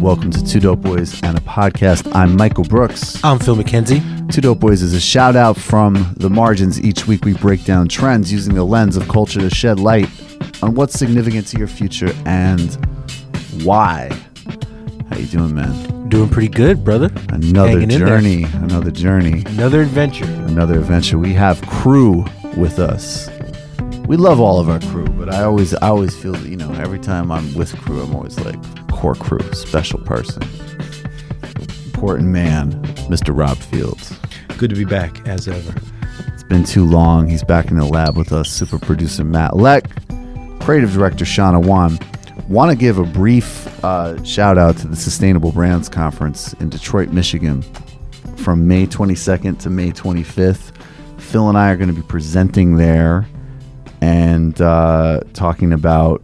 Welcome to Two Dope Boys and a podcast. I'm Michael Brooks. I'm Phil McKenzie. Two Dope Boys is a shout out from the margins. Each week we break down trends using the lens of culture to shed light on what's significant to your future and why. How you doing, man? Doing pretty good, brother. Another Hanging journey, another journey, Another adventure. another adventure. We have crew with us. We love all of our crew, but I always, I always feel that you know, every time I'm with crew, I'm always like core crew, special person, important man, Mr. Rob Fields. Good to be back as ever. It's been too long. He's back in the lab with us. Super producer Matt Leck, creative director Shauna Wan. Want to give a brief uh, shout out to the Sustainable Brands Conference in Detroit, Michigan, from May 22nd to May 25th. Phil and I are going to be presenting there and uh, talking about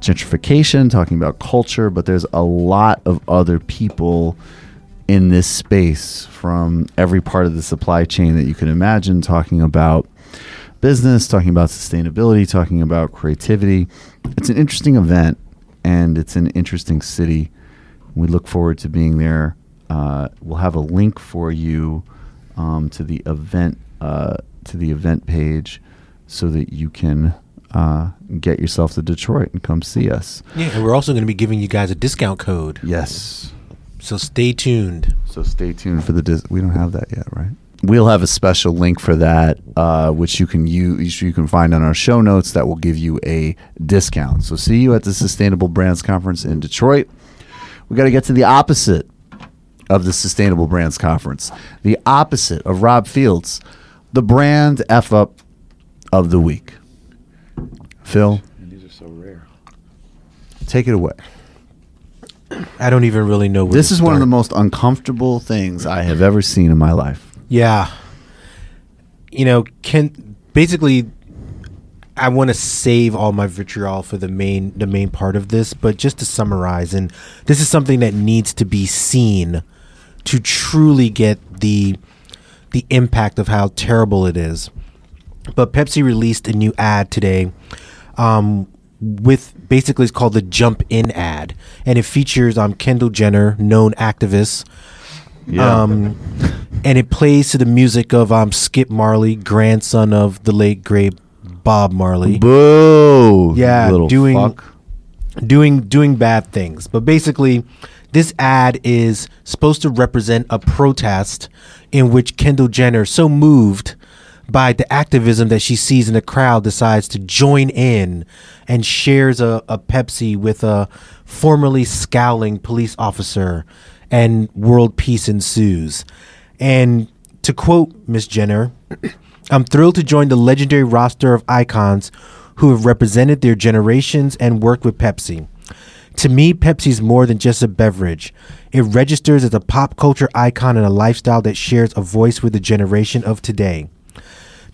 gentrification, talking about culture, but there's a lot of other people in this space from every part of the supply chain that you can imagine, talking about business, talking about sustainability, talking about creativity. It's an interesting event and it's an interesting city. We look forward to being there. Uh, we'll have a link for you um, to the event uh, to the event page so that you can uh, get yourself to Detroit and come see us. Yeah, and we're also going to be giving you guys a discount code. Yes. So stay tuned. So stay tuned for the. Dis- we don't have that yet, right? We'll have a special link for that, uh, which you can use. You can find on our show notes. That will give you a discount. So see you at the Sustainable Brands Conference in Detroit. We got to get to the opposite of the Sustainable Brands Conference. The opposite of Rob Fields, the brand f up of the week. Phil, These are so rare. take it away. I don't even really know where This to is one of the start. most uncomfortable things I have ever seen in my life. Yeah. You know, can basically I want to save all my vitriol for the main the main part of this, but just to summarize and this is something that needs to be seen to truly get the the impact of how terrible it is. But Pepsi released a new ad today um, with basically it's called the Jump In ad, and it features um, Kendall Jenner, known activist, um, and it plays to the music of um, Skip Marley, grandson of the late great Bob Marley, Boo! Yeah, doing- fuck. doing doing bad things. But basically, this ad is supposed to represent a protest in which Kendall Jenner, so moved by the activism that she sees in the crowd, decides to join in and shares a, a Pepsi with a formerly scowling police officer, and world peace ensues. And to quote Miss Jenner, I'm thrilled to join the legendary roster of icons who have represented their generations and worked with Pepsi. To me, Pepsi's more than just a beverage. It registers as a pop culture icon and a lifestyle that shares a voice with the generation of today.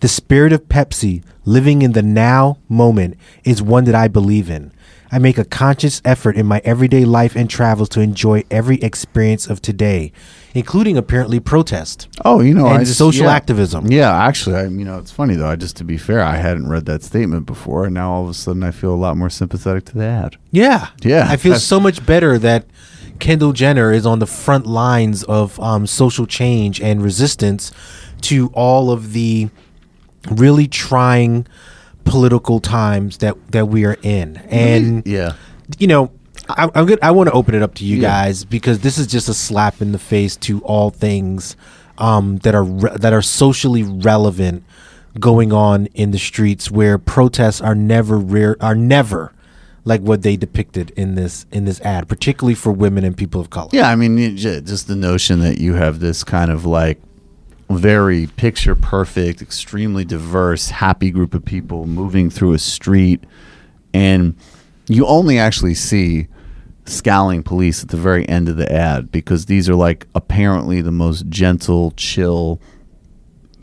The spirit of Pepsi, living in the now moment, is one that I believe in. I make a conscious effort in my everyday life and travels to enjoy every experience of today, including apparently protest. Oh, you know, and just, social yeah. activism. Yeah, actually, I, you know, it's funny though. I just to be fair, I hadn't read that statement before, and now all of a sudden I feel a lot more sympathetic to that. Yeah. Yeah. I feel so much better that Kendall Jenner is on the front lines of um, social change and resistance to all of the really trying political times that, that we are in. And, yeah, you know, I, I'm good. I want to open it up to you Yeah. guys because this is just a slap in the face to all things um, that are re- that are socially relevant going on in the streets, where protests are never rare, are never like what they depicted in this in this ad, particularly for women and people of color. yeah. I mean, just the notion that you have this kind of like very picture perfect, extremely diverse, happy group of people moving through a street, and you only actually see scowling police at the very end of the ad because these are like apparently the most gentle, chill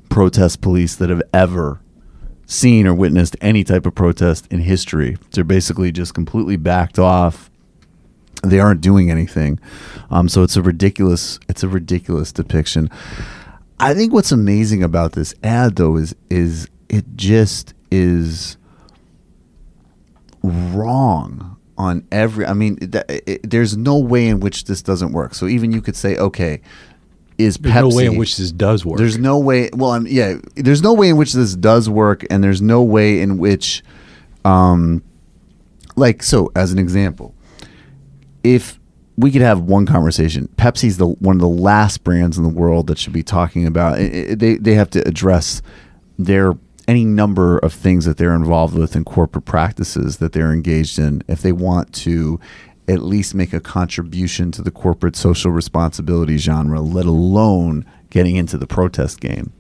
protest police that have ever seen or witnessed any type of protest in history. They're basically just completely backed off. They aren't doing anything. Um, so it's a ridiculous it's a ridiculous depiction. I think what's amazing about this ad though is is it just is wrong on every. I mean, that, it, there's no way in which this doesn't work. So even you could say, okay, is There's Pepsi? no way in which this does work. There's no way. Well, I'm, yeah, there's no way in which this does work, and there's no way in which, um, like, so as an example, if we could have one conversation, Pepsi's the one of the last brands in the world that should be talking about. i- i- they they have to address their any number of things that they're involved with in corporate practices that they're engaged in if they want to at least make a contribution to the corporate social responsibility genre let alone getting into the protest game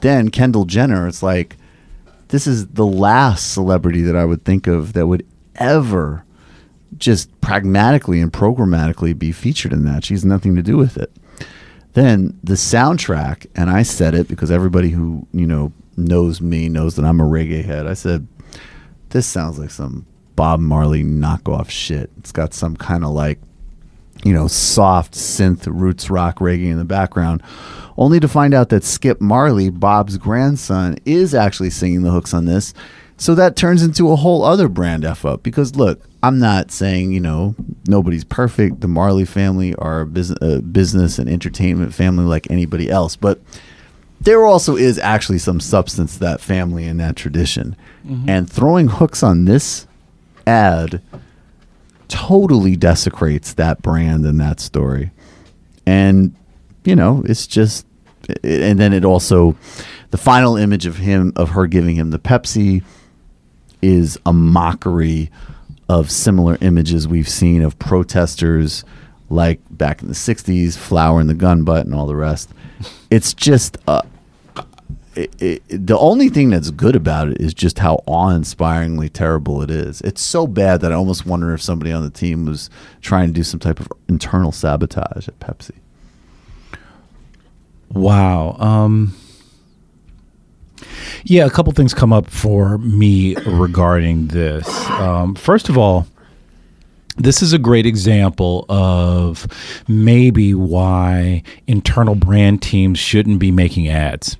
then kendall jenner it's like this is the last celebrity that i would think of that would ever just pragmatically and programmatically be featured in that she has nothing to do with it then the soundtrack, and I said it because everybody who you know knows me knows that I'm a reggae head. I said this sounds like some Bob Marley knockoff shit. It's got some kind of like you know soft synth roots rock reggae in the background, only to find out that Skip Marley, Bob's grandson, is actually singing the hooks on this. So that turns into a whole other brand f up because look, I'm not saying you know nobody's perfect. The Marley family are a business, uh, business and entertainment family like anybody else, but there also is actually some substance to that family and that tradition. And throwing hooks on this ad totally desecrates that brand and that story. And you know, it's just and then it also the final image of him of her giving him the Pepsi is a mockery of similar images we've seen of protesters like back in the 60s, flower in the gun butt and all the rest. It's just uh, it, it, the only thing that's good about it is just how awe-inspiringly terrible it is. It's so bad that I almost wonder if somebody on the team was trying to do some type of internal sabotage at Pepsi. Wow. Um, yeah, a couple things come up for me regarding this. Um, first of all, this is a great example of maybe why internal brand teams shouldn't be making ads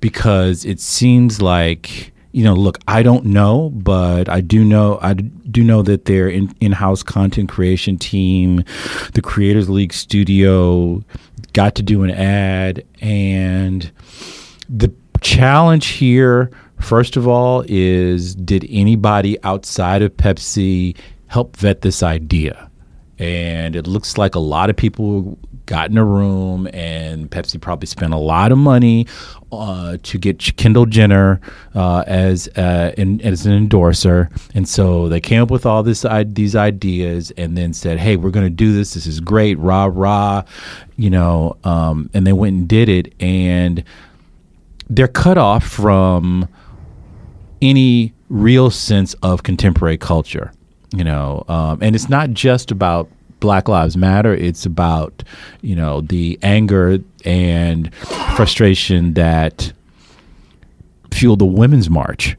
because it seems like you know look i don't know but i do know i do know that their in, in-house content creation team the creators league studio got to do an ad and the challenge here first of all is did anybody outside of pepsi help vet this idea? And it looks like a lot of people got in a room and pepsi probably spent a lot of money uh, to get kendall jenner uh, as, uh, in, as an endorser. And so they came up with all this i- these ideas and then said hey we're going to do this. This is great. Rah rah. You know um, and they went and did it. And they're cut off from any real sense of contemporary culture you know um, and it's not just about black lives matter. It's about you know the anger and frustration that fueled the women's march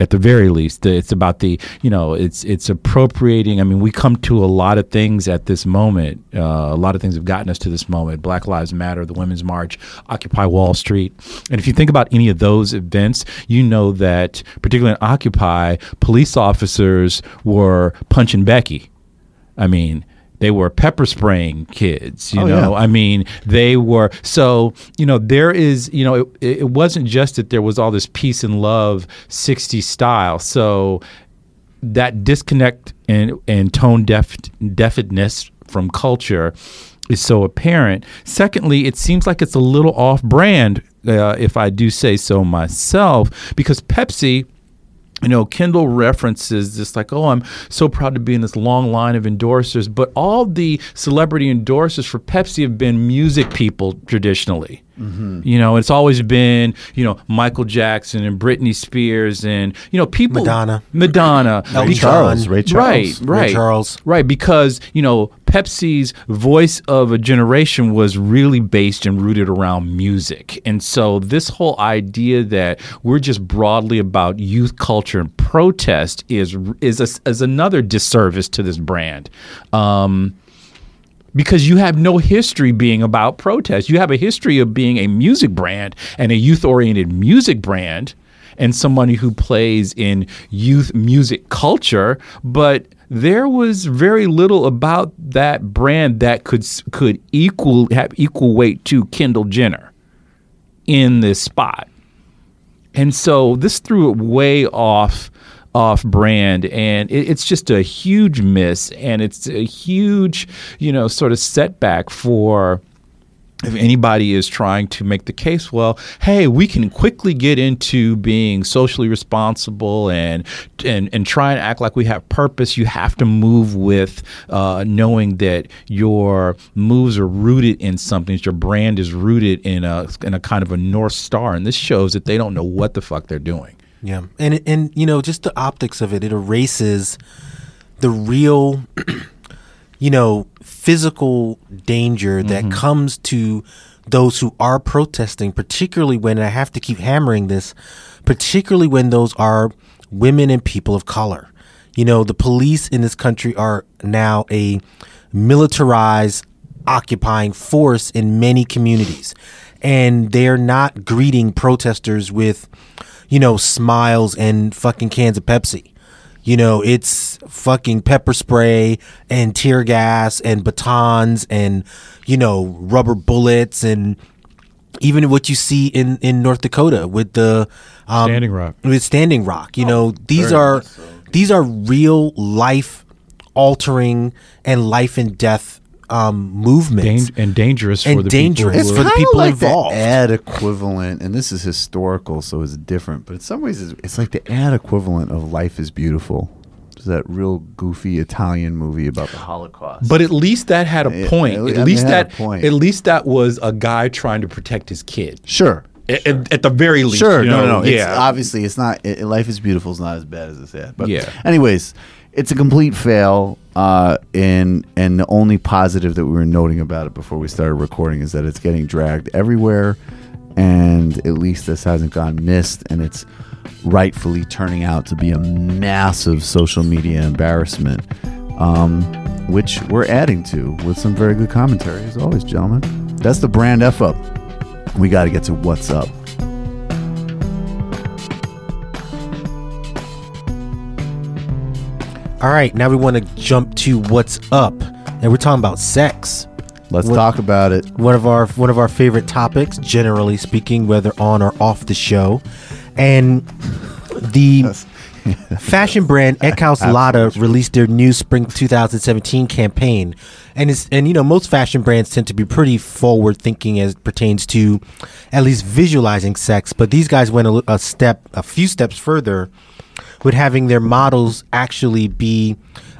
at the very least it's about the you know it's it's appropriating. I mean we come to a lot of things at this moment. Uh, a lot of things have gotten us to this moment. Black lives matter the women's march occupy wall street. And if you think about any of those events you know that particularly in occupy police officers were punching becky. I mean they were pepper spraying kids you Oh, know yeah. I mean, they were so you know there is you know it, it wasn't just that there was all this peace and love 60 style. So that disconnect and and tone deaf deafness from culture is so apparent. Secondly, it seems like it's a little off brand, uh, if I do say so myself, because Pepsi you know, Kendall references this like, oh, I'm so proud to be in this long line of endorsers, but all the celebrity endorsers for Pepsi have been music people traditionally. Mm-hmm. You know, it's always been, you know, Michael Jackson and Britney Spears and, you know, people. Madonna. Madonna. Elton Because- Charles, Ray Charles. Right, Ray right. Charles. Right, because, you know, Pepsi's voice of a generation was really based and rooted around music. And so this whole idea that we're just broadly about youth culture and protest is is a, is another disservice to this brand. Um, because you have no history being about protest. You have a history of being a music brand and a youth oriented music brand and somebody who plays in youth music culture, but there was very little about that brand that could could equal have equal weight to Kendall Jenner in this spot. And so this threw it way off off brand and it, it's just a huge miss and it's a huge, you know, sort of setback for if anybody is trying to make the case, well, hey, we can quickly get into being socially responsible and and and try and act like we have purpose. You have to move with uh, knowing that your moves are rooted in something. Your brand is rooted in a in a kind of a north star, and this shows that they don't know what the fuck they're doing. Yeah, and and you know, just the optics of it, it erases the real, you know, physical danger that mm-hmm. comes to those who are protesting, particularly when and I have to keep hammering this, particularly when those are women and people of color. You know, the police in this country are now a militarized occupying force in many communities. And they're not greeting protesters with, you know, smiles and fucking cans of Pepsi. You know, it's fucking pepper spray and tear gas and batons and, you know, rubber bullets and even what you see in, in North Dakota with the um, Standing Rock. with Standing Rock. You know, these are much so. these are real life altering and life and death um, movements. Dan- and dangerous And for the dangerous. people. It's who for the kinda people like involved. The ad equivalent, and this is historical, so it's different. But in some ways, it's, it's like the ad equivalent of "Life Is Beautiful." It's that real goofy Italian movie about the Holocaust. But at least that had a Yeah, point. at At, le- I mean, least had that a point. at least that was a guy trying to protect his kid. sure, At, at- at the very least, sure, you no, know, no, no. It's, Yeah, obviously, it's not. It, Life Is Beautiful is not as bad as it's ad. But Yeah. anyways, it's a complete fail. Uh, and and the only positive that we were noting about it before we started recording is that it's getting dragged everywhere, and at least this hasn't gone missed, and it's rightfully turning out to be a massive social media embarrassment, um, which we're adding to with some very good commentary as always, gentlemen. That's the brand f up. We got to get to what's up. All right, now we want to jump to what's up, and we're talking about sex. Let's talk about it. One of our one of our favorite topics, generally speaking, whether on or off the show, and the fashion brand Eckhaus Latta released their new spring 2017 campaign, and it's and you know most fashion brands tend to be pretty forward thinking as it pertains to at least visualizing sex, but these guys went a, a step, a few steps further, with having their models actually be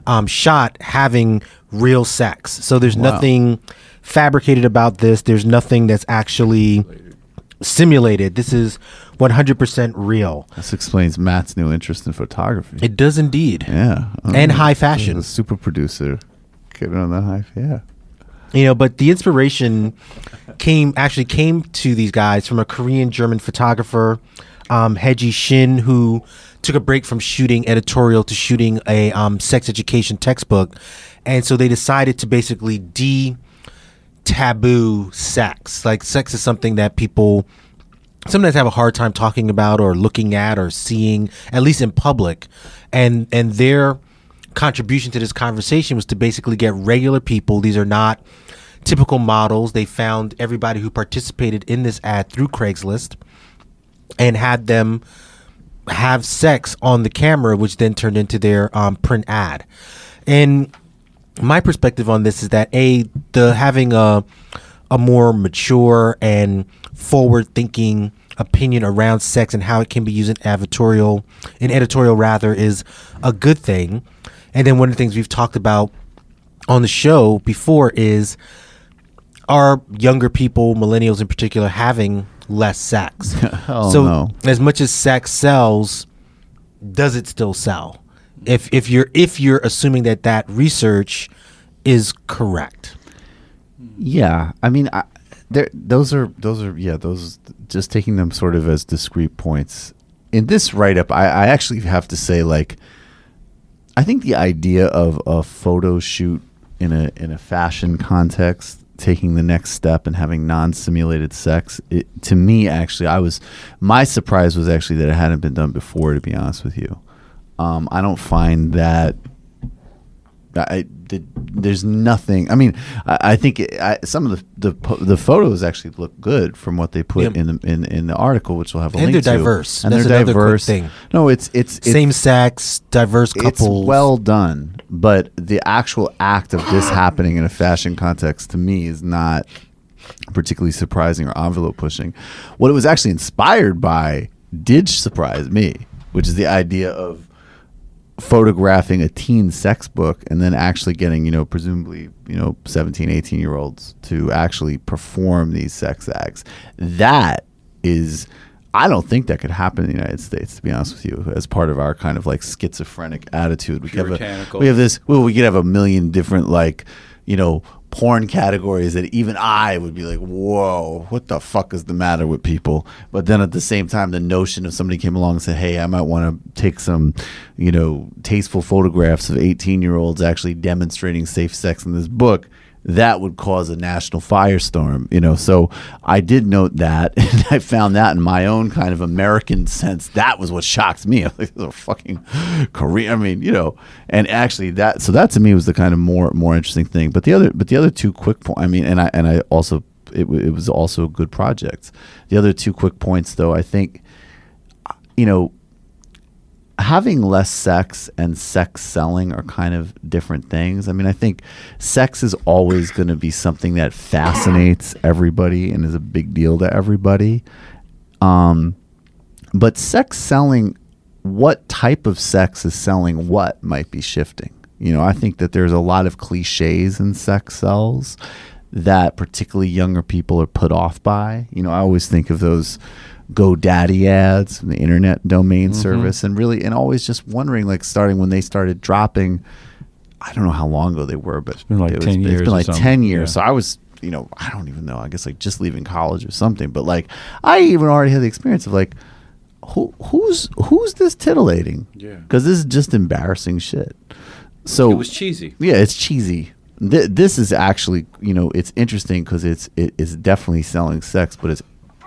um, shot having real sex. So there's Wow. nothing fabricated about this. There's nothing that's actually simulated. This is 100% real. This explains Matt's new interest in photography. It does indeed. yeah, And high fashion. Super producer, getting on the high. Yeah, You know, but the inspiration came actually came to these guys from a Korean German photographer, um, Heji Shin, who took a break from shooting editorial to shooting a um, sex education textbook, and so they decided to basically de taboo sex. Like sex is something that people sometimes have a hard time talking about or looking at or seeing at least in public. And and their contribution to this conversation was to basically get regular people. These are not typical models. They found everybody who participated in this ad through Craigslist and had them have sex on the camera which then turned into their um, print ad. And my perspective on this is that a the having a a more mature and forward thinking opinion around sex and how it can be used in editorial in editorial rather is a good thing. And then one of the things we've talked about on the show before is are younger people millennials in particular having less sex? Hell oh, so no. as much as sex sells does it still sell if if you're if you're assuming that that research is correct yeah. I mean, I, there. Those are those are yeah. Those just taking them sort of as discrete points. In this write up, I, I actually have to say like, I think the idea of a photo shoot in a in a fashion context taking the next step and having non-simulated sex it, to me actually i was my surprise was actually that it hadn't been done before to be honest with you um, i don't find that I, the, there's nothing. I mean, I, I think it, I, some of the, the the photos actually look good from what they put Yeah. in the in, in the article, which we'll have a And link they're to. diverse. And That's they're diverse. thing. No, it's it's, it's Same sex, diverse couples. it's well done, but the actual act of this happening in a fashion context to me is not particularly surprising or envelope pushing. What it was actually inspired by did surprise me, which is the idea of photographing a teen sex book and then actually getting, you know, presumably, you know, 17, 18 year olds to actually perform these sex acts. That is I don't think that could happen in the United States, to be honest with you, as part of our kind of like schizophrenic attitude. We have a, we have this well, we could have a million different like, you know, porn categories that even I would be like, whoa, what the fuck is the matter with people? But then at the same time, the notion of somebody came along and said, hey, I might want to take some, you know, tasteful photographs of 18 year olds actually demonstrating safe sex in this book. That would cause a national firestorm, you know. So I did note that, and I found that in my own kind of American sense, that was what shocked me. I fucking Korean. I mean, you know, and actually that. So that to me was the kind of more more interesting thing. But the other, but the other two quick point. I mean, and I and I also it, it was also a good project. The other two quick points, though, I think, you know, having less sex and sex selling are kind of different things. I mean, I think sex is always going to be something that fascinates everybody and is a big deal to everybody. Um, but sex selling, what type of sex is selling what might be shifting. You know, I think that there's a lot of cliches in sex sells that particularly younger people are put off by. You know, I always think of those GoDaddy ads and the internet domain mm-hmm. service and really, and always just wondering, like, starting when they started dropping. I don't know how long ago they were, but it's been like 10 It's years been like something. 10 years. Yeah. So I was, you know, I don't even know. I guess like just leaving college or something. But like, I even already had the experience of like, who who's who's this titillating? Yeah. Because this is just embarrassing shit. So it was cheesy. yeah, it's cheesy. Th- this is actually, you know, it's interesting because it's it is definitely selling sex, but it's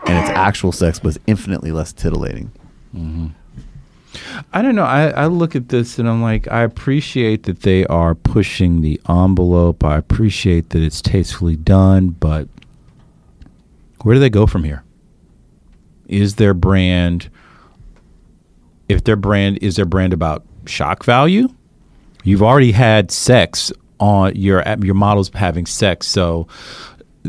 and it's actual sex, was infinitely less titillating. Mm-hmm. I don't know. I, I look at this and I'm like, I appreciate that they are pushing the envelope. I appreciate that it's tastefully done, but where do they go from here? Is their brand, if their brand, is their brand about shock value? You've already had sex on your your models having sex, so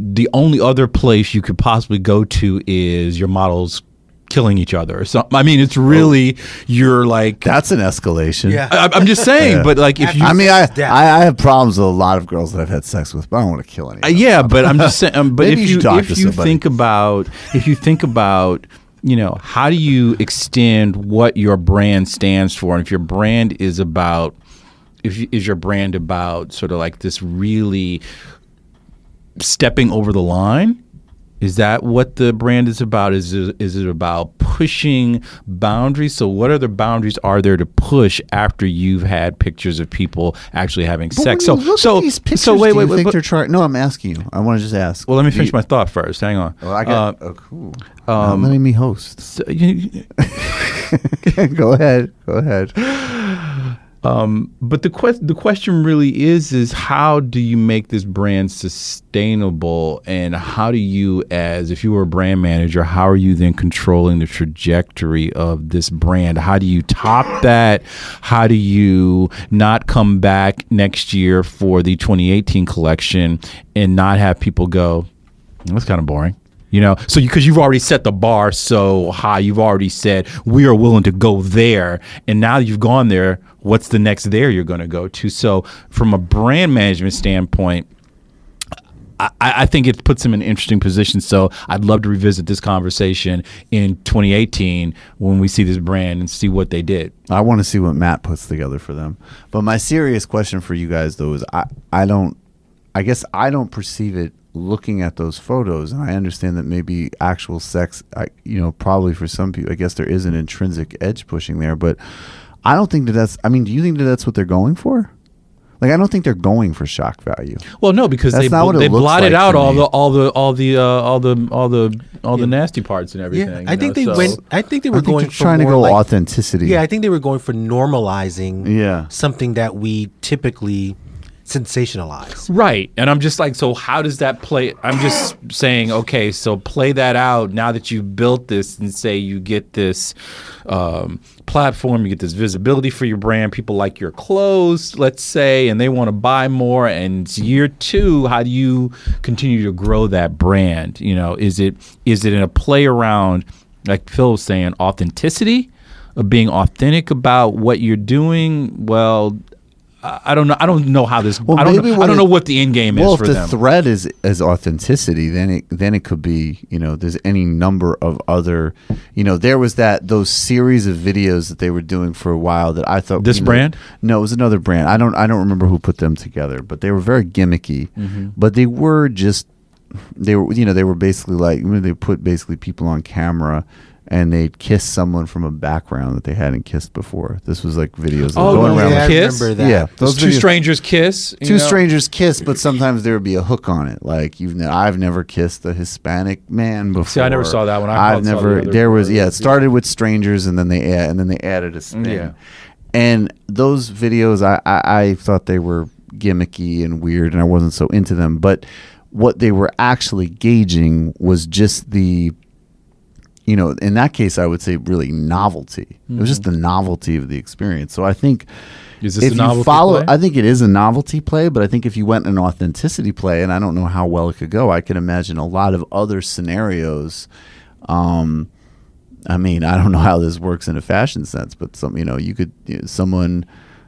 the only other place you could possibly go to is your models killing each other or something. I mean, it's really you're like That's an escalation. Yeah. I, I'm just saying, Yeah. but like if you, I mean, I, I I have problems with a lot of girls that I've had sex with, but I don't want to kill any. Uh, yeah, but I'm just saying. Um, but Maybe if you you, talk if to you somebody. think about if you think about you know how do you extend what your brand stands for, and if your brand is about if you, is your brand about sort of like this really stepping over the line. Is that what the brand is about? Is it, is it about pushing boundaries? So, what other boundaries are there to push after you've had pictures of people actually having But sex? So, so, these pictures, so wait, wait, wait. think but- they're trying? No, I'm asking you. I want to just ask. well, let me finish you- my thought first. Hang on. Oh, I got. Uh, oh, cool. um, letting me host. so you- go ahead. Go ahead. Um, but the quest, the question really is, is how do you make this brand sustainable, and how do you, as if you were a brand manager, how are you then controlling the trajectory of this brand? How do you top that? How do you not come back next year for the 2018 collection and not have people go, that's kind of boring. You know, so because you've already set the bar so high, you've already said we are willing to go there, and now you've gone there. What's the next there you're going to go to? So, from a brand management standpoint, I, I think it puts them in an interesting position. So, I'd love to revisit this conversation in 2018 when we see this brand and see what they did. I want to see what Matt puts together for them. But my serious question for you guys though is I I don't I guess I don't perceive it looking at those photos and I understand that maybe actual sex I you know probably for some people I guess there is an intrinsic edge pushing there but I don't think that that's I mean do you think that that's what they're going for? Like I don't think they're going for shock value. Well, no, because That's they not what it they looks blotted like out all me. the all the all the uh, all the all the all the nasty parts and everything. Yeah, I think know, they so- went. I think they were think going for trying to go like, authenticity. Yeah, I think they were going for normalizing. Yeah. something that we typically sensationalized. Right. And I'm just like, so how does that play? I'm just saying, okay, so play that out now that you've built this and say you get this um, platform, you get this visibility for your brand. People like your clothes, let's say, and they want to buy more. And year two, how do you continue to grow that brand? You know, is it is it in a play around, like Phil was saying, authenticity? Of being authentic about what you're doing, well, I don't know. I don't know how this. Well, I don't. Know, I what don't it- know what the end game is. well, if the them. thread is is authenticity, then it then it could be you know there's any number of other you know there was that those series of videos that they were doing for a while that I thought This you know- brand? no it was another brand I don't I don't remember who put them together but they were very gimmicky Mm-hmm. but they were just they were you know they were basically like they put basically people on camera and they'd kiss someone from a background that they hadn't kissed before this was like videos Oh, going no, around yeah, like- I Kiss? remember that. yeah Those two videos- strangers kiss. you two know? strangers kiss, but sometimes there would be a hook on it. Like you've, ne- I've never kissed a Hispanic man before. See, I never saw that one. I I've saw the never. there was yeah. It ones. started with strangers, and then they add, and then they added a spin. Yeah. And those videos, I, I I thought they were gimmicky and weird, and I wasn't so into them. But what they were actually gauging was just the you know, in that case, I would say really novelty. It was just the novelty of the experience. So I think if a novelty you follow, play? I think it is a novelty play, but I think if you went an authenticity play, and I don't know how well it could go, I can imagine a lot of other scenarios. Um, I mean, I don't know how this works in a fashion sense, but some, you know, you could you know, someone,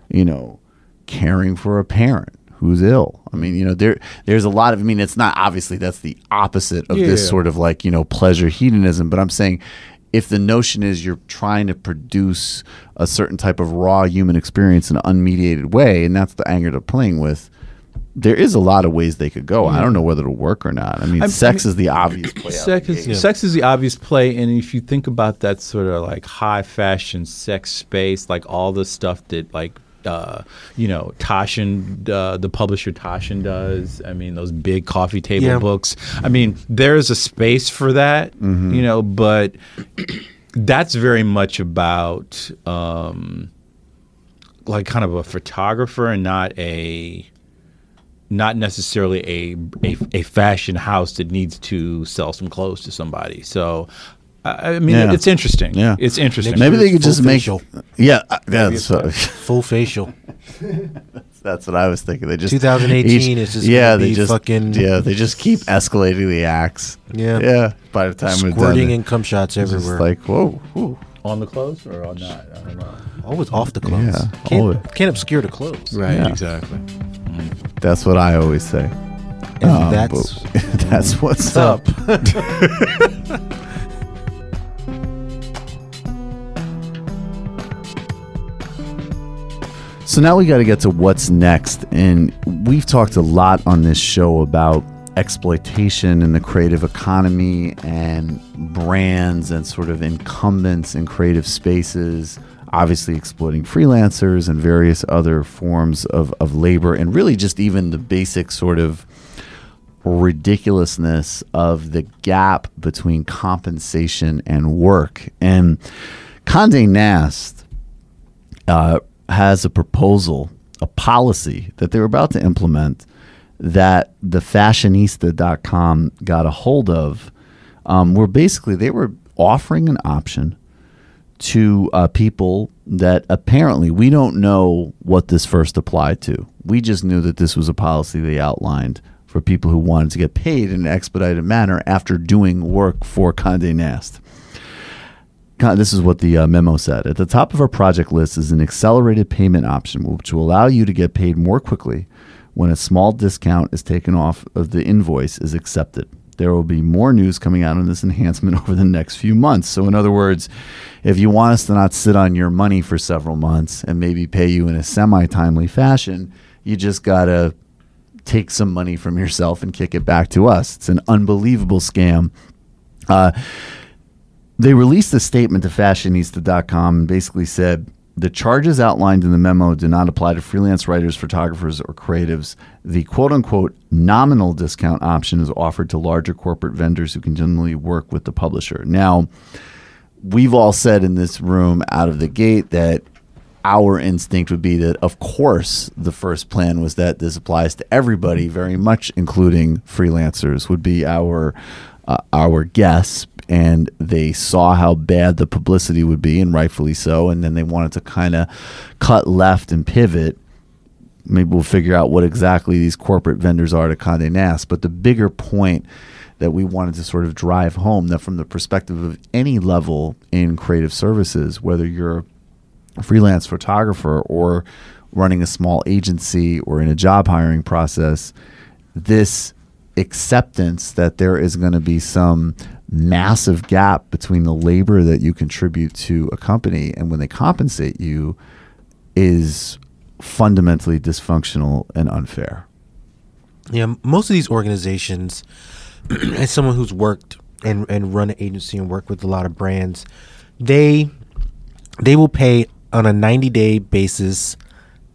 you know, caring for a parent who's ill. I mean, you know, there there's a lot of. I mean, it's not obviously that's the opposite of this Yeah. sort of like you know pleasure hedonism, but I'm saying. If the notion is you're trying to produce a certain type of raw human experience in an unmediated way, and that's the anger they're playing with, there is a lot of ways they could go. I don't know whether it'll work or not. I mean, I- I sex mean- is the obvious play. Sex is, gate. sex is the obvious play, and if you think about that sort of like high fashion sex space, like all the stuff that like uh, you know Taschen, uh, the publisher Taschen does. I mean, those big coffee table Yeah. books. I mean, there is a space for that, Mm-hmm. you know, but that's very much about um, like kind of a photographer and not a not necessarily a, a a fashion house that needs to sell some clothes to somebody. So, I I mean, Yeah. it's interesting. Yeah. it's interesting. Make Maybe they could it's full just make. facial. Yeah, uh, that's what, Full facial. that's what I was thinking. They just 2018 is just yeah. They be just fucking- yeah. They just keep escalating the acts. Yeah. yeah. By the time we're done, Squirting and cum shots it's just everywhere. like whoa, whew. on the clothes or on not? I don't know. Always off the clothes. Yeah, Can't, always. can't obscure the clothes. Right, Yeah. exactly. That's what I always say. And Um, that's that's what's up. So now we got to get to what's next. And we've talked a lot on this show about exploitation in the creative economy and brands and sort of incumbents in creative spaces, obviously exploiting freelancers and various other forms of, of labor, and really just even the basic sort of ridiculousness of the gap between compensation and work. And Conde Nast uh, has a proposal, a policy that they're about to implement that the fashionista.com got a hold of, um, where basically they were offering an option to uh, people that apparently we don't know what this first applied to. We just knew that this was a policy they outlined for people who wanted to get paid in an expedited manner after doing work for Conde Nast. This is what the uh, memo said. At the top of our project list is an accelerated payment option, which will allow you to get paid more quickly when a small discount is taken off of the invoice is accepted. There will be more news coming out on this enhancement over the next few months. So, in other words, if you want us to not sit on your money for several months and maybe pay you in a semi timely fashion, you just got to take some money from yourself and kick it back to us. It's an unbelievable scam. Uh, they released a statement to fashionista.com and basically said the charges outlined in the memo do not apply to freelance writers, photographers, or creatives. The quote unquote nominal discount option is offered to larger corporate vendors who can generally work with the publisher. Now, we've all said in this room out of the gate that our instinct would be that, of course, the first plan was that this applies to everybody, very much including freelancers, would be our uh, our guess. And they saw how bad the publicity would be, and rightfully so. And then they wanted to kind of cut left and pivot. Maybe we'll figure out what exactly these corporate vendors are to Condé Nast. But the bigger point that we wanted to sort of drive home that from the perspective of any level in creative services, whether you're a freelance photographer or running a small agency or in a job hiring process, this acceptance that there is going to be some massive gap between the labor that you contribute to a company and when they compensate you is fundamentally dysfunctional and unfair. Yeah, most of these organizations, as someone who's worked and, and run an agency and worked with a lot of brands, they they will pay on a 90 day basis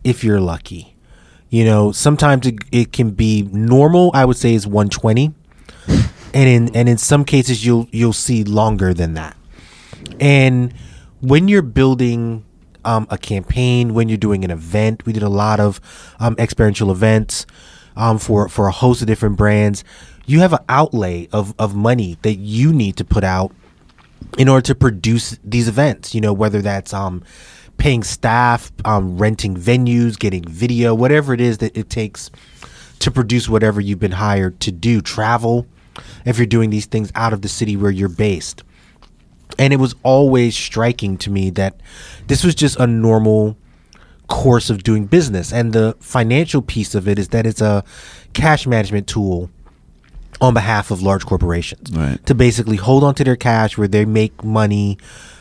if you're lucky. You know, sometimes it, it can be normal, I would say is 120. And in and in some cases you'll you'll see longer than that. And when you're building um, a campaign, when you're doing an event, we did a lot of um, experiential events um, for for a host of different brands. You have an outlay of of money that you need to put out in order to produce these events. You know, whether that's um, paying staff, um, renting venues, getting video, whatever it is that it takes to produce whatever you've been hired to do. Travel, if you're doing these things out of the city where you're based. And it was always striking to me that this was just a normal course of doing business. And the financial piece of it is that it's a cash management tool on behalf of large corporations Right. to basically hold on to their cash where they make money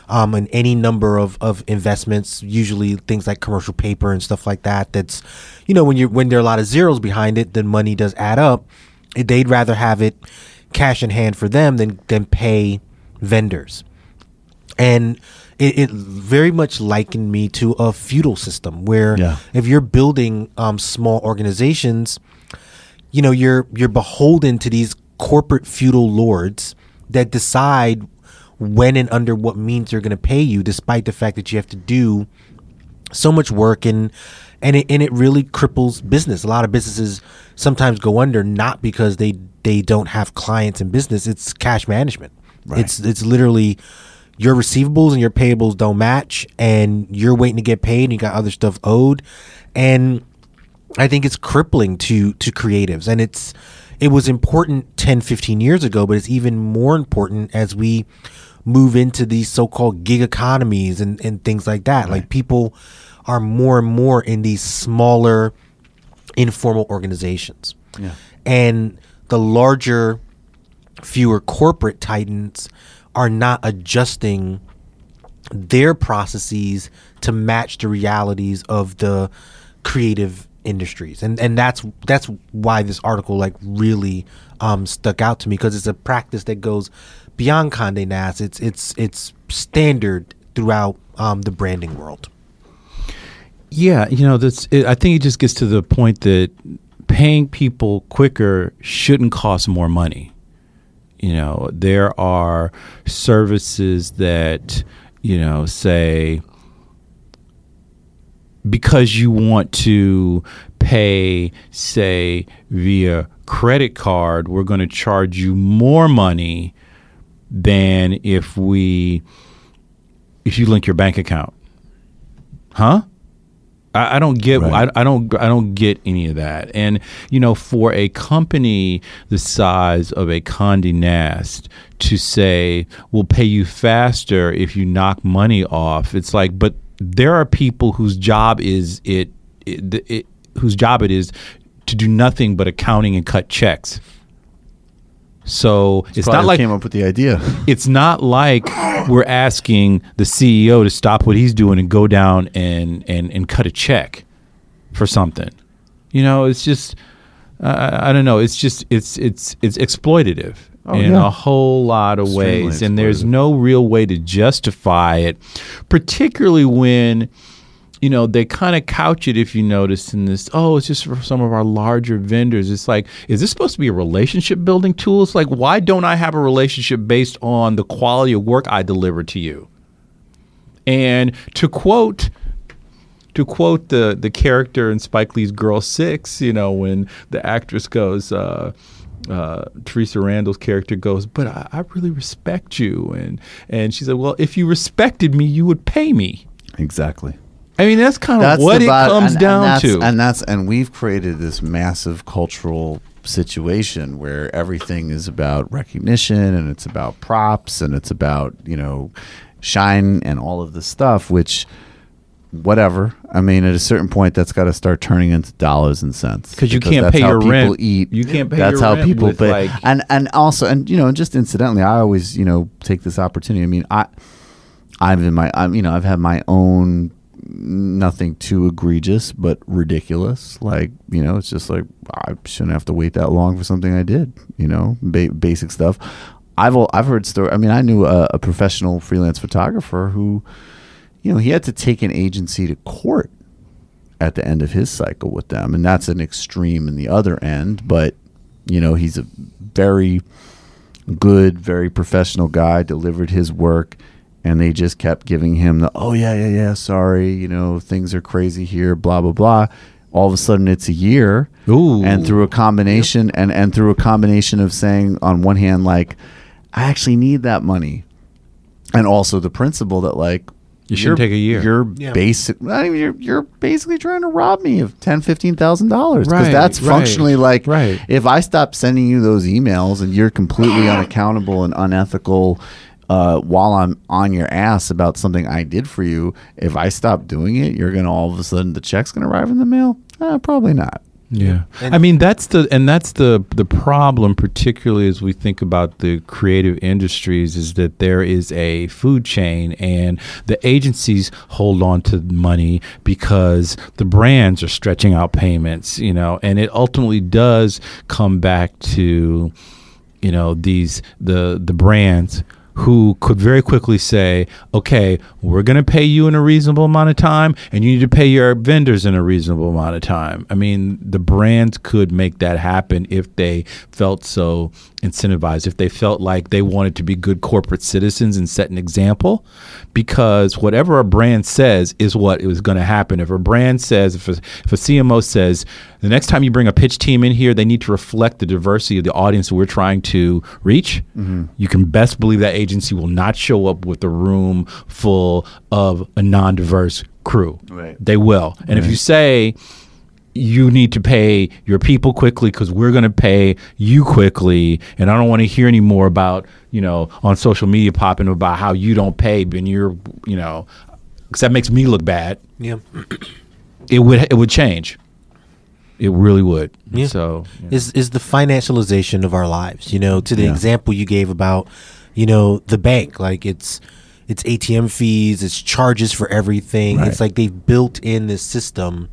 um, in any number of, of investments, usually things like commercial paper and stuff like that. That's, you know, when you when there are a lot of zeros behind it, then money does add up. They'd rather have it cash in hand for them than than pay vendors and it, it very much likened me to a feudal system where Yeah. if you're building um, small organizations you know you're you're beholden to these corporate feudal lords that decide when and under what means they're going to pay you despite the fact that you have to do so much work and and it and it really cripples business. A lot of businesses sometimes go under not because they they don't have clients in business. It's cash management. Right. It's it's literally your receivables and your payables don't match and you're waiting to get paid and you got other stuff owed and I think it's crippling to to creatives and it's it was important 10 15 years ago but it's even more important as we move into these so-called gig economies and and things like that like people are more and more in these smaller informal organizations. Yeah. and the larger fewer corporate titans are not adjusting their processes to match the realities of the creative industries. And and that's that's why this article like really um stuck out to me because it's a practice that goes beyond Condé Nast. It's it's it's standard throughout um the branding world Yeah, you know, that's. It, I think it just gets to the point that paying people quicker shouldn't cost more money. You know, there are services that you know say because you want to pay, say, via credit card, we're going to charge you more money than if we if you link your bank account. Huh? I, I don't get. Right. I, I don't. I don't get any of that. And you know, for a company the size of a Condé Nast to say we'll pay you faster if you knock money off, it's like. But there are people whose job is it, it, it whose job it is to do nothing but accounting and cut checks. So it's not like came up with the idea. it's not like we're asking the CEO to stop what he's doing and go down and and and cut a check for something. You know, it's just uh, I don't know. It's just it's it's it's exploitative Oh, in yeah. a whole lot of Extremely ways, and there's no real way to justify it, particularly when you know they kind of couch it if you notice in this oh it's just for some of our larger vendors it's like is this supposed to be a relationship building tool it's like why don't i have a relationship based on the quality of work i deliver to you and to quote to quote the the character in Spike Lee's Girl Six, you know, when the actress goes. Uh, uh, Theresa Randle's character goes, but I, I really respect you, and and she said, well, if you respected me, you would pay me. Exactly. I mean, that's kind of what it comes and- down and that's, to. and that's and we've created this massive cultural situation where everything is about recognition and it's about props and it's about you know shine and all of this stuff which whatever. I mean at a certain point that's got to start turning into dollars and cents. Because you can't that's pay how your people rent. eat. You can't pay that's your how rent people pay. like- and and also and you know just incidentally i always you know take this opportunity. I mean i I've in my I'm you know I've had my own nothing too egregious but ridiculous. Like you know it's just like I shouldn't have to wait that long for something I did you know ba- basic stuff. I've I've heard story I mean I knew a, a professional freelance photographer who you know he had to take an agency to court at the end of his cycle with them and that's an extreme in the other end but you know he's a very good, very professional guy, delivered his work, and they just kept giving him the, oh, yeah, yeah, yeah, sorry, you know, things are crazy here, blah, blah, blah. All of a sudden, it's a year. Ooh. And through a combination, and, and through a combination of saying, on one hand, like, I actually need that money. And also the principle that, like, You shouldn't you're- take a year. You're Yeah. basic. not even- You're, you're basically trying to rob me of ten, fifteen thousand dollars because Right, that's right, functionally like right. if I stop sending you those emails and you're completely unaccountable and unethical uh, while I'm on your ass about something I did for you, if I stop doing it, you're gonna all of a sudden the check's gonna arrive in the mail. Uh, probably not. Yeah, And- I mean that's the and that's the the problem, particularly as we think about the creative industries, is that there is a food chain, and the agencies hold on to money because the brands are stretching out payments, you know, and it ultimately does come back to, you know, these the the brands who could very quickly say, okay, we're going to pay you in a reasonable amount of time and you need to pay your vendors in a reasonable amount of time. I mean, the brands could make that happen if they felt so incentivized, if they felt like they wanted to be good corporate citizens and set an example, because whatever a brand says is what is going to happen. If a brand says, if a, if a CMO says, the next time you bring a pitch team in here, they need to reflect the diversity of the audience we're trying to reach. Mm-hmm. You can best believe that agency will not show up with a room full of a non-diverse crew. Right. They will. And if you say you need to pay your people quickly because we're going to pay you quickly, and I don't want to hear any more about you know on social media popping about how you don't pay, and you're you know because that makes me look bad. Yeah. It would it would change. It really would. Yeah. So is is the financialization of our lives. You know, to the Yeah. example you gave about, you know, the bank. Like it's it's ATM fees, it's charges for everything. Right. It's like they've built in this system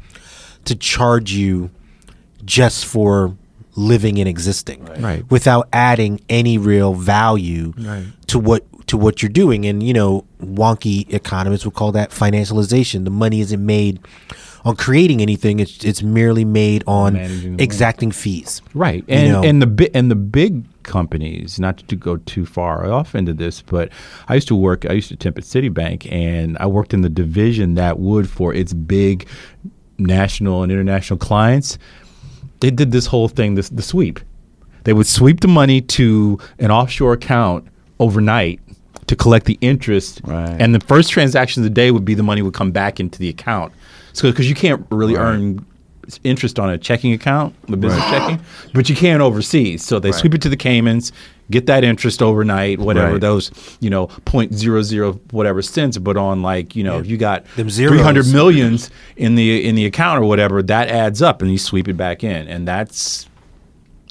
to charge you just for living and existing, Right. Without adding any real value Right. to what to what you're doing. And you know, wonky economists would call that financialization. The money isn't made on creating anything; it's it's merely made on the money. exacting fees. Right, You and know. and the bi- and the big companies, not to go too far off into this, but I used to work. I used to temp at Citibank, and I worked in the division that would for its big national and international clients. They did this whole thing, this the sweep. They would sweep the money to an offshore account overnight to collect the interest, Right. and the first transaction of the day would be the money would come back into the account. So because you can't really Right. earn interest on a checking account, the business Right. checking, but you can overseas. So they sweep it to the Caymans, get that interest overnight, whatever Right. those you know point zero zero whatever cents. But on like you know if you got Them three hundred zeros. millions in the in the account or whatever, that adds up, and you sweep it back in, and that's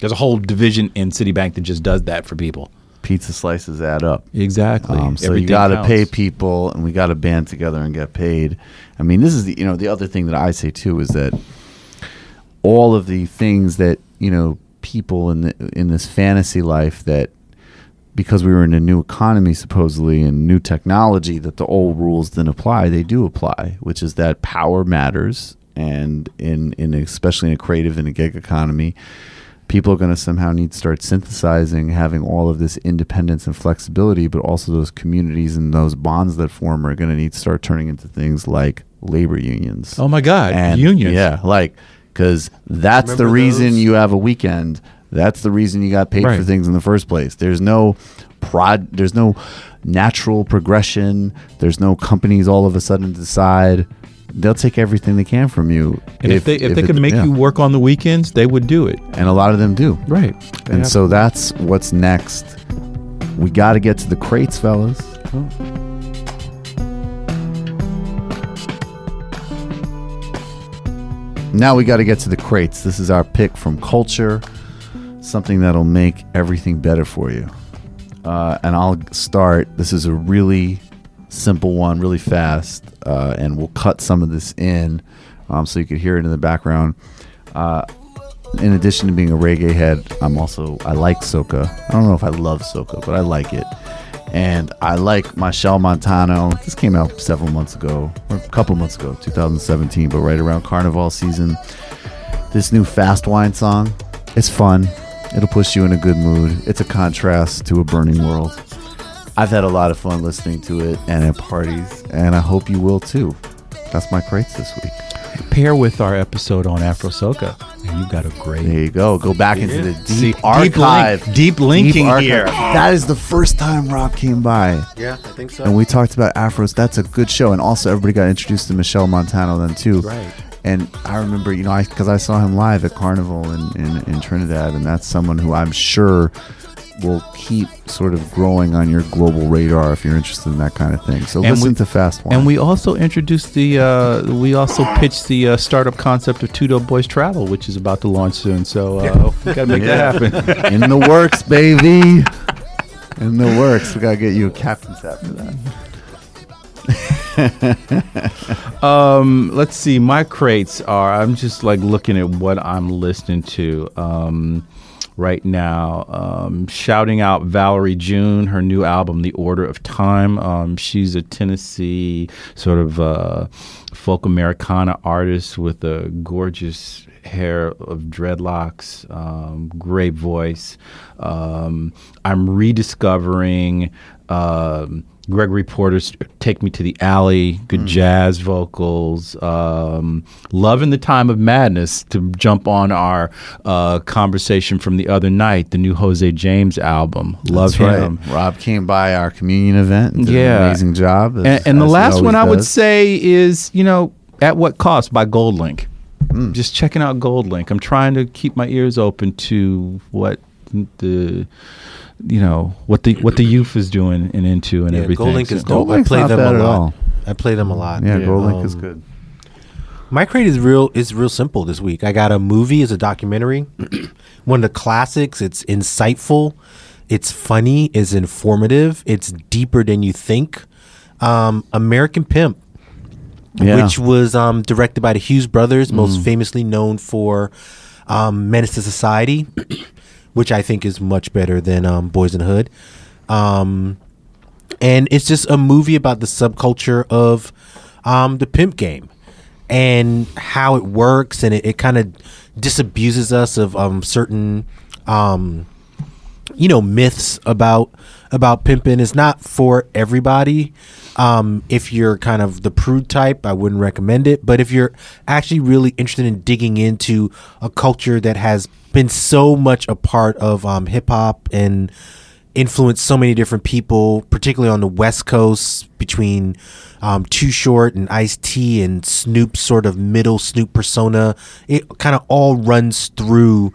there's a whole division in Citibank that just does that for people. Pizza slices add up. Exactly. Um, so Everything you got to pay people, and we got to band together and get paid. I mean, this is the you know the other thing that I say too is that all of the things that you know people in the in this fantasy life that because we were in a new economy supposedly and new technology that the old rules didn't apply they do apply which is that power matters and in in especially in a creative and a gig economy people are going to somehow need to start synthesizing, having all of this independence and flexibility, but also those communities and those bonds that form are going to need to start turning into things like labor unions. Oh my God, and unions. Yeah, like because that's the reason those? you have a weekend. That's the reason you got paid for things in the first place. There's no prod. There's no natural progression. There's no companies all of a sudden decide they'll take everything they can from you. And if, they if, they it- could make yeah. you work on the weekends, they would do it. and a lot of them do. Right. And so that's what's next. We got to get to the crates, fellas. Oh. Now we got to get to the crates. This is our pick from culture, something that'll make everything better for you. Uh, and I'll start. This is a really simple one, really fast, uh, and we'll cut some of this in um, so you could hear it in the background. Uh, in addition to being a reggae head, I'm also I like soca. I don't know if I love soca, but I like it, and I like Machel Montano. This came out several months ago, or a couple months ago, 2017, but right around Carnival season. This new fast wine song, it's fun. It'll push you in a good mood. It's a contrast to a burning world. I've had a lot of fun listening to it and at parties, and I hope you will too. That's my crates this week. Pair with our episode on Afro Soca, and you've got a great There you go. Go back into the See, deep deep link- deep linking archive. here. That is the first time Rob came by. Yeah, I think so. And we talked about afros. That's a good show. And also, everybody got introduced to Machel Montano then too. Right. And I remember, you know, I because I saw him live at Carnival in, in, in Trinidad, and that's someone who I'm sure will keep sort of growing on your global radar if you're interested in that kind of thing. So And listen we- to Fast Wine. And we also introduced the, uh, we also pitched the uh, startup concept of Two Dope Boys Travel, which is about to launch soon. So uh, we got to make that happen. in the works, baby. In the works. We gotta get you a captain's hat for that. Um, let's see. My crates are. I'm just like looking at what I'm listening to um, right now. Um, shouting out Valerie June, her new album, The Order of Time. Um, she's a Tennessee sort of uh, folk Americana artist with a gorgeous hair of dreadlocks, um, great voice. Um, I'm rediscovering. Um, Gregory Porter's "Take Me to the Alley," good jazz vocals. Um, loving the time of madness. To jump on our uh, conversation from the other night, the new Jose James album. Love That's him. right. Rob came by our communion event and did Yeah. an amazing job. as- And, and the as he last one always I would say is, you know, at what cost by GoldLink. Mm. Just checking out GoldLink. I'm trying to keep my ears open to what the you know what the what the youth is doing and into and yeah, everything. GoldLink is So- dope. I Link's play not them bad a at lot. all. I play them a lot. Yeah, Yeah. GoldLink is Um, good. My crate is real is real simple this week. I got a movie as a documentary. One of the classics. It's insightful. It's funny. It's informative. It's deeper than you think. Um, American Pimp, Yeah. which was um, directed by the Hughes brothers, most famously known for um, Menace to Society, which I think is much better than um, Boys in the Hood. Um, and it's just a movie about the subculture of um, the pimp game and how it works and it, it kind of disabuses us of um, certain um, you know myths about about pimping it's not for everybody um, if you're kind of the prude type i wouldn't recommend it but if you're actually really interested in digging into a culture that has been so much a part of um, hip-hop and influenced so many different people, particularly on the West Coast between um, Too Short and Ice T and Snoop's sort of middle Snoop persona. It kind of all runs through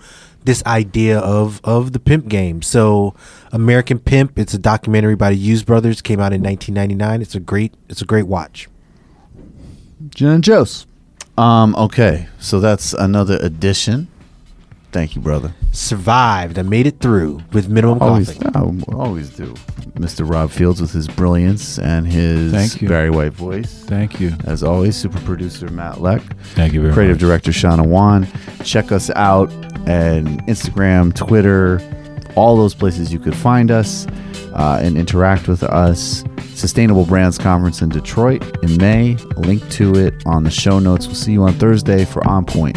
this idea of of the pimp game. So, American Pimp. It's a documentary by the Hughes brothers. Came out in 1999. It's a great it's a great watch. Jen and Jose. Um, okay, so that's another edition. Thank you, brother. Survived. I made it through with minimum Always, coughing. I always do. Mr. Rob Fields with his brilliance and his Thank you. Barry White voice. Thank you. As always, super producer Matt Leck. Thank you very much. Creative much. director Shauna Wan. Check us out and Instagram, Twitter, all those places you could find us uh, and interact with us. Sustainable Brands Conference in Detroit in May. Link to it on the show notes. We'll see you on Thursday for On Point.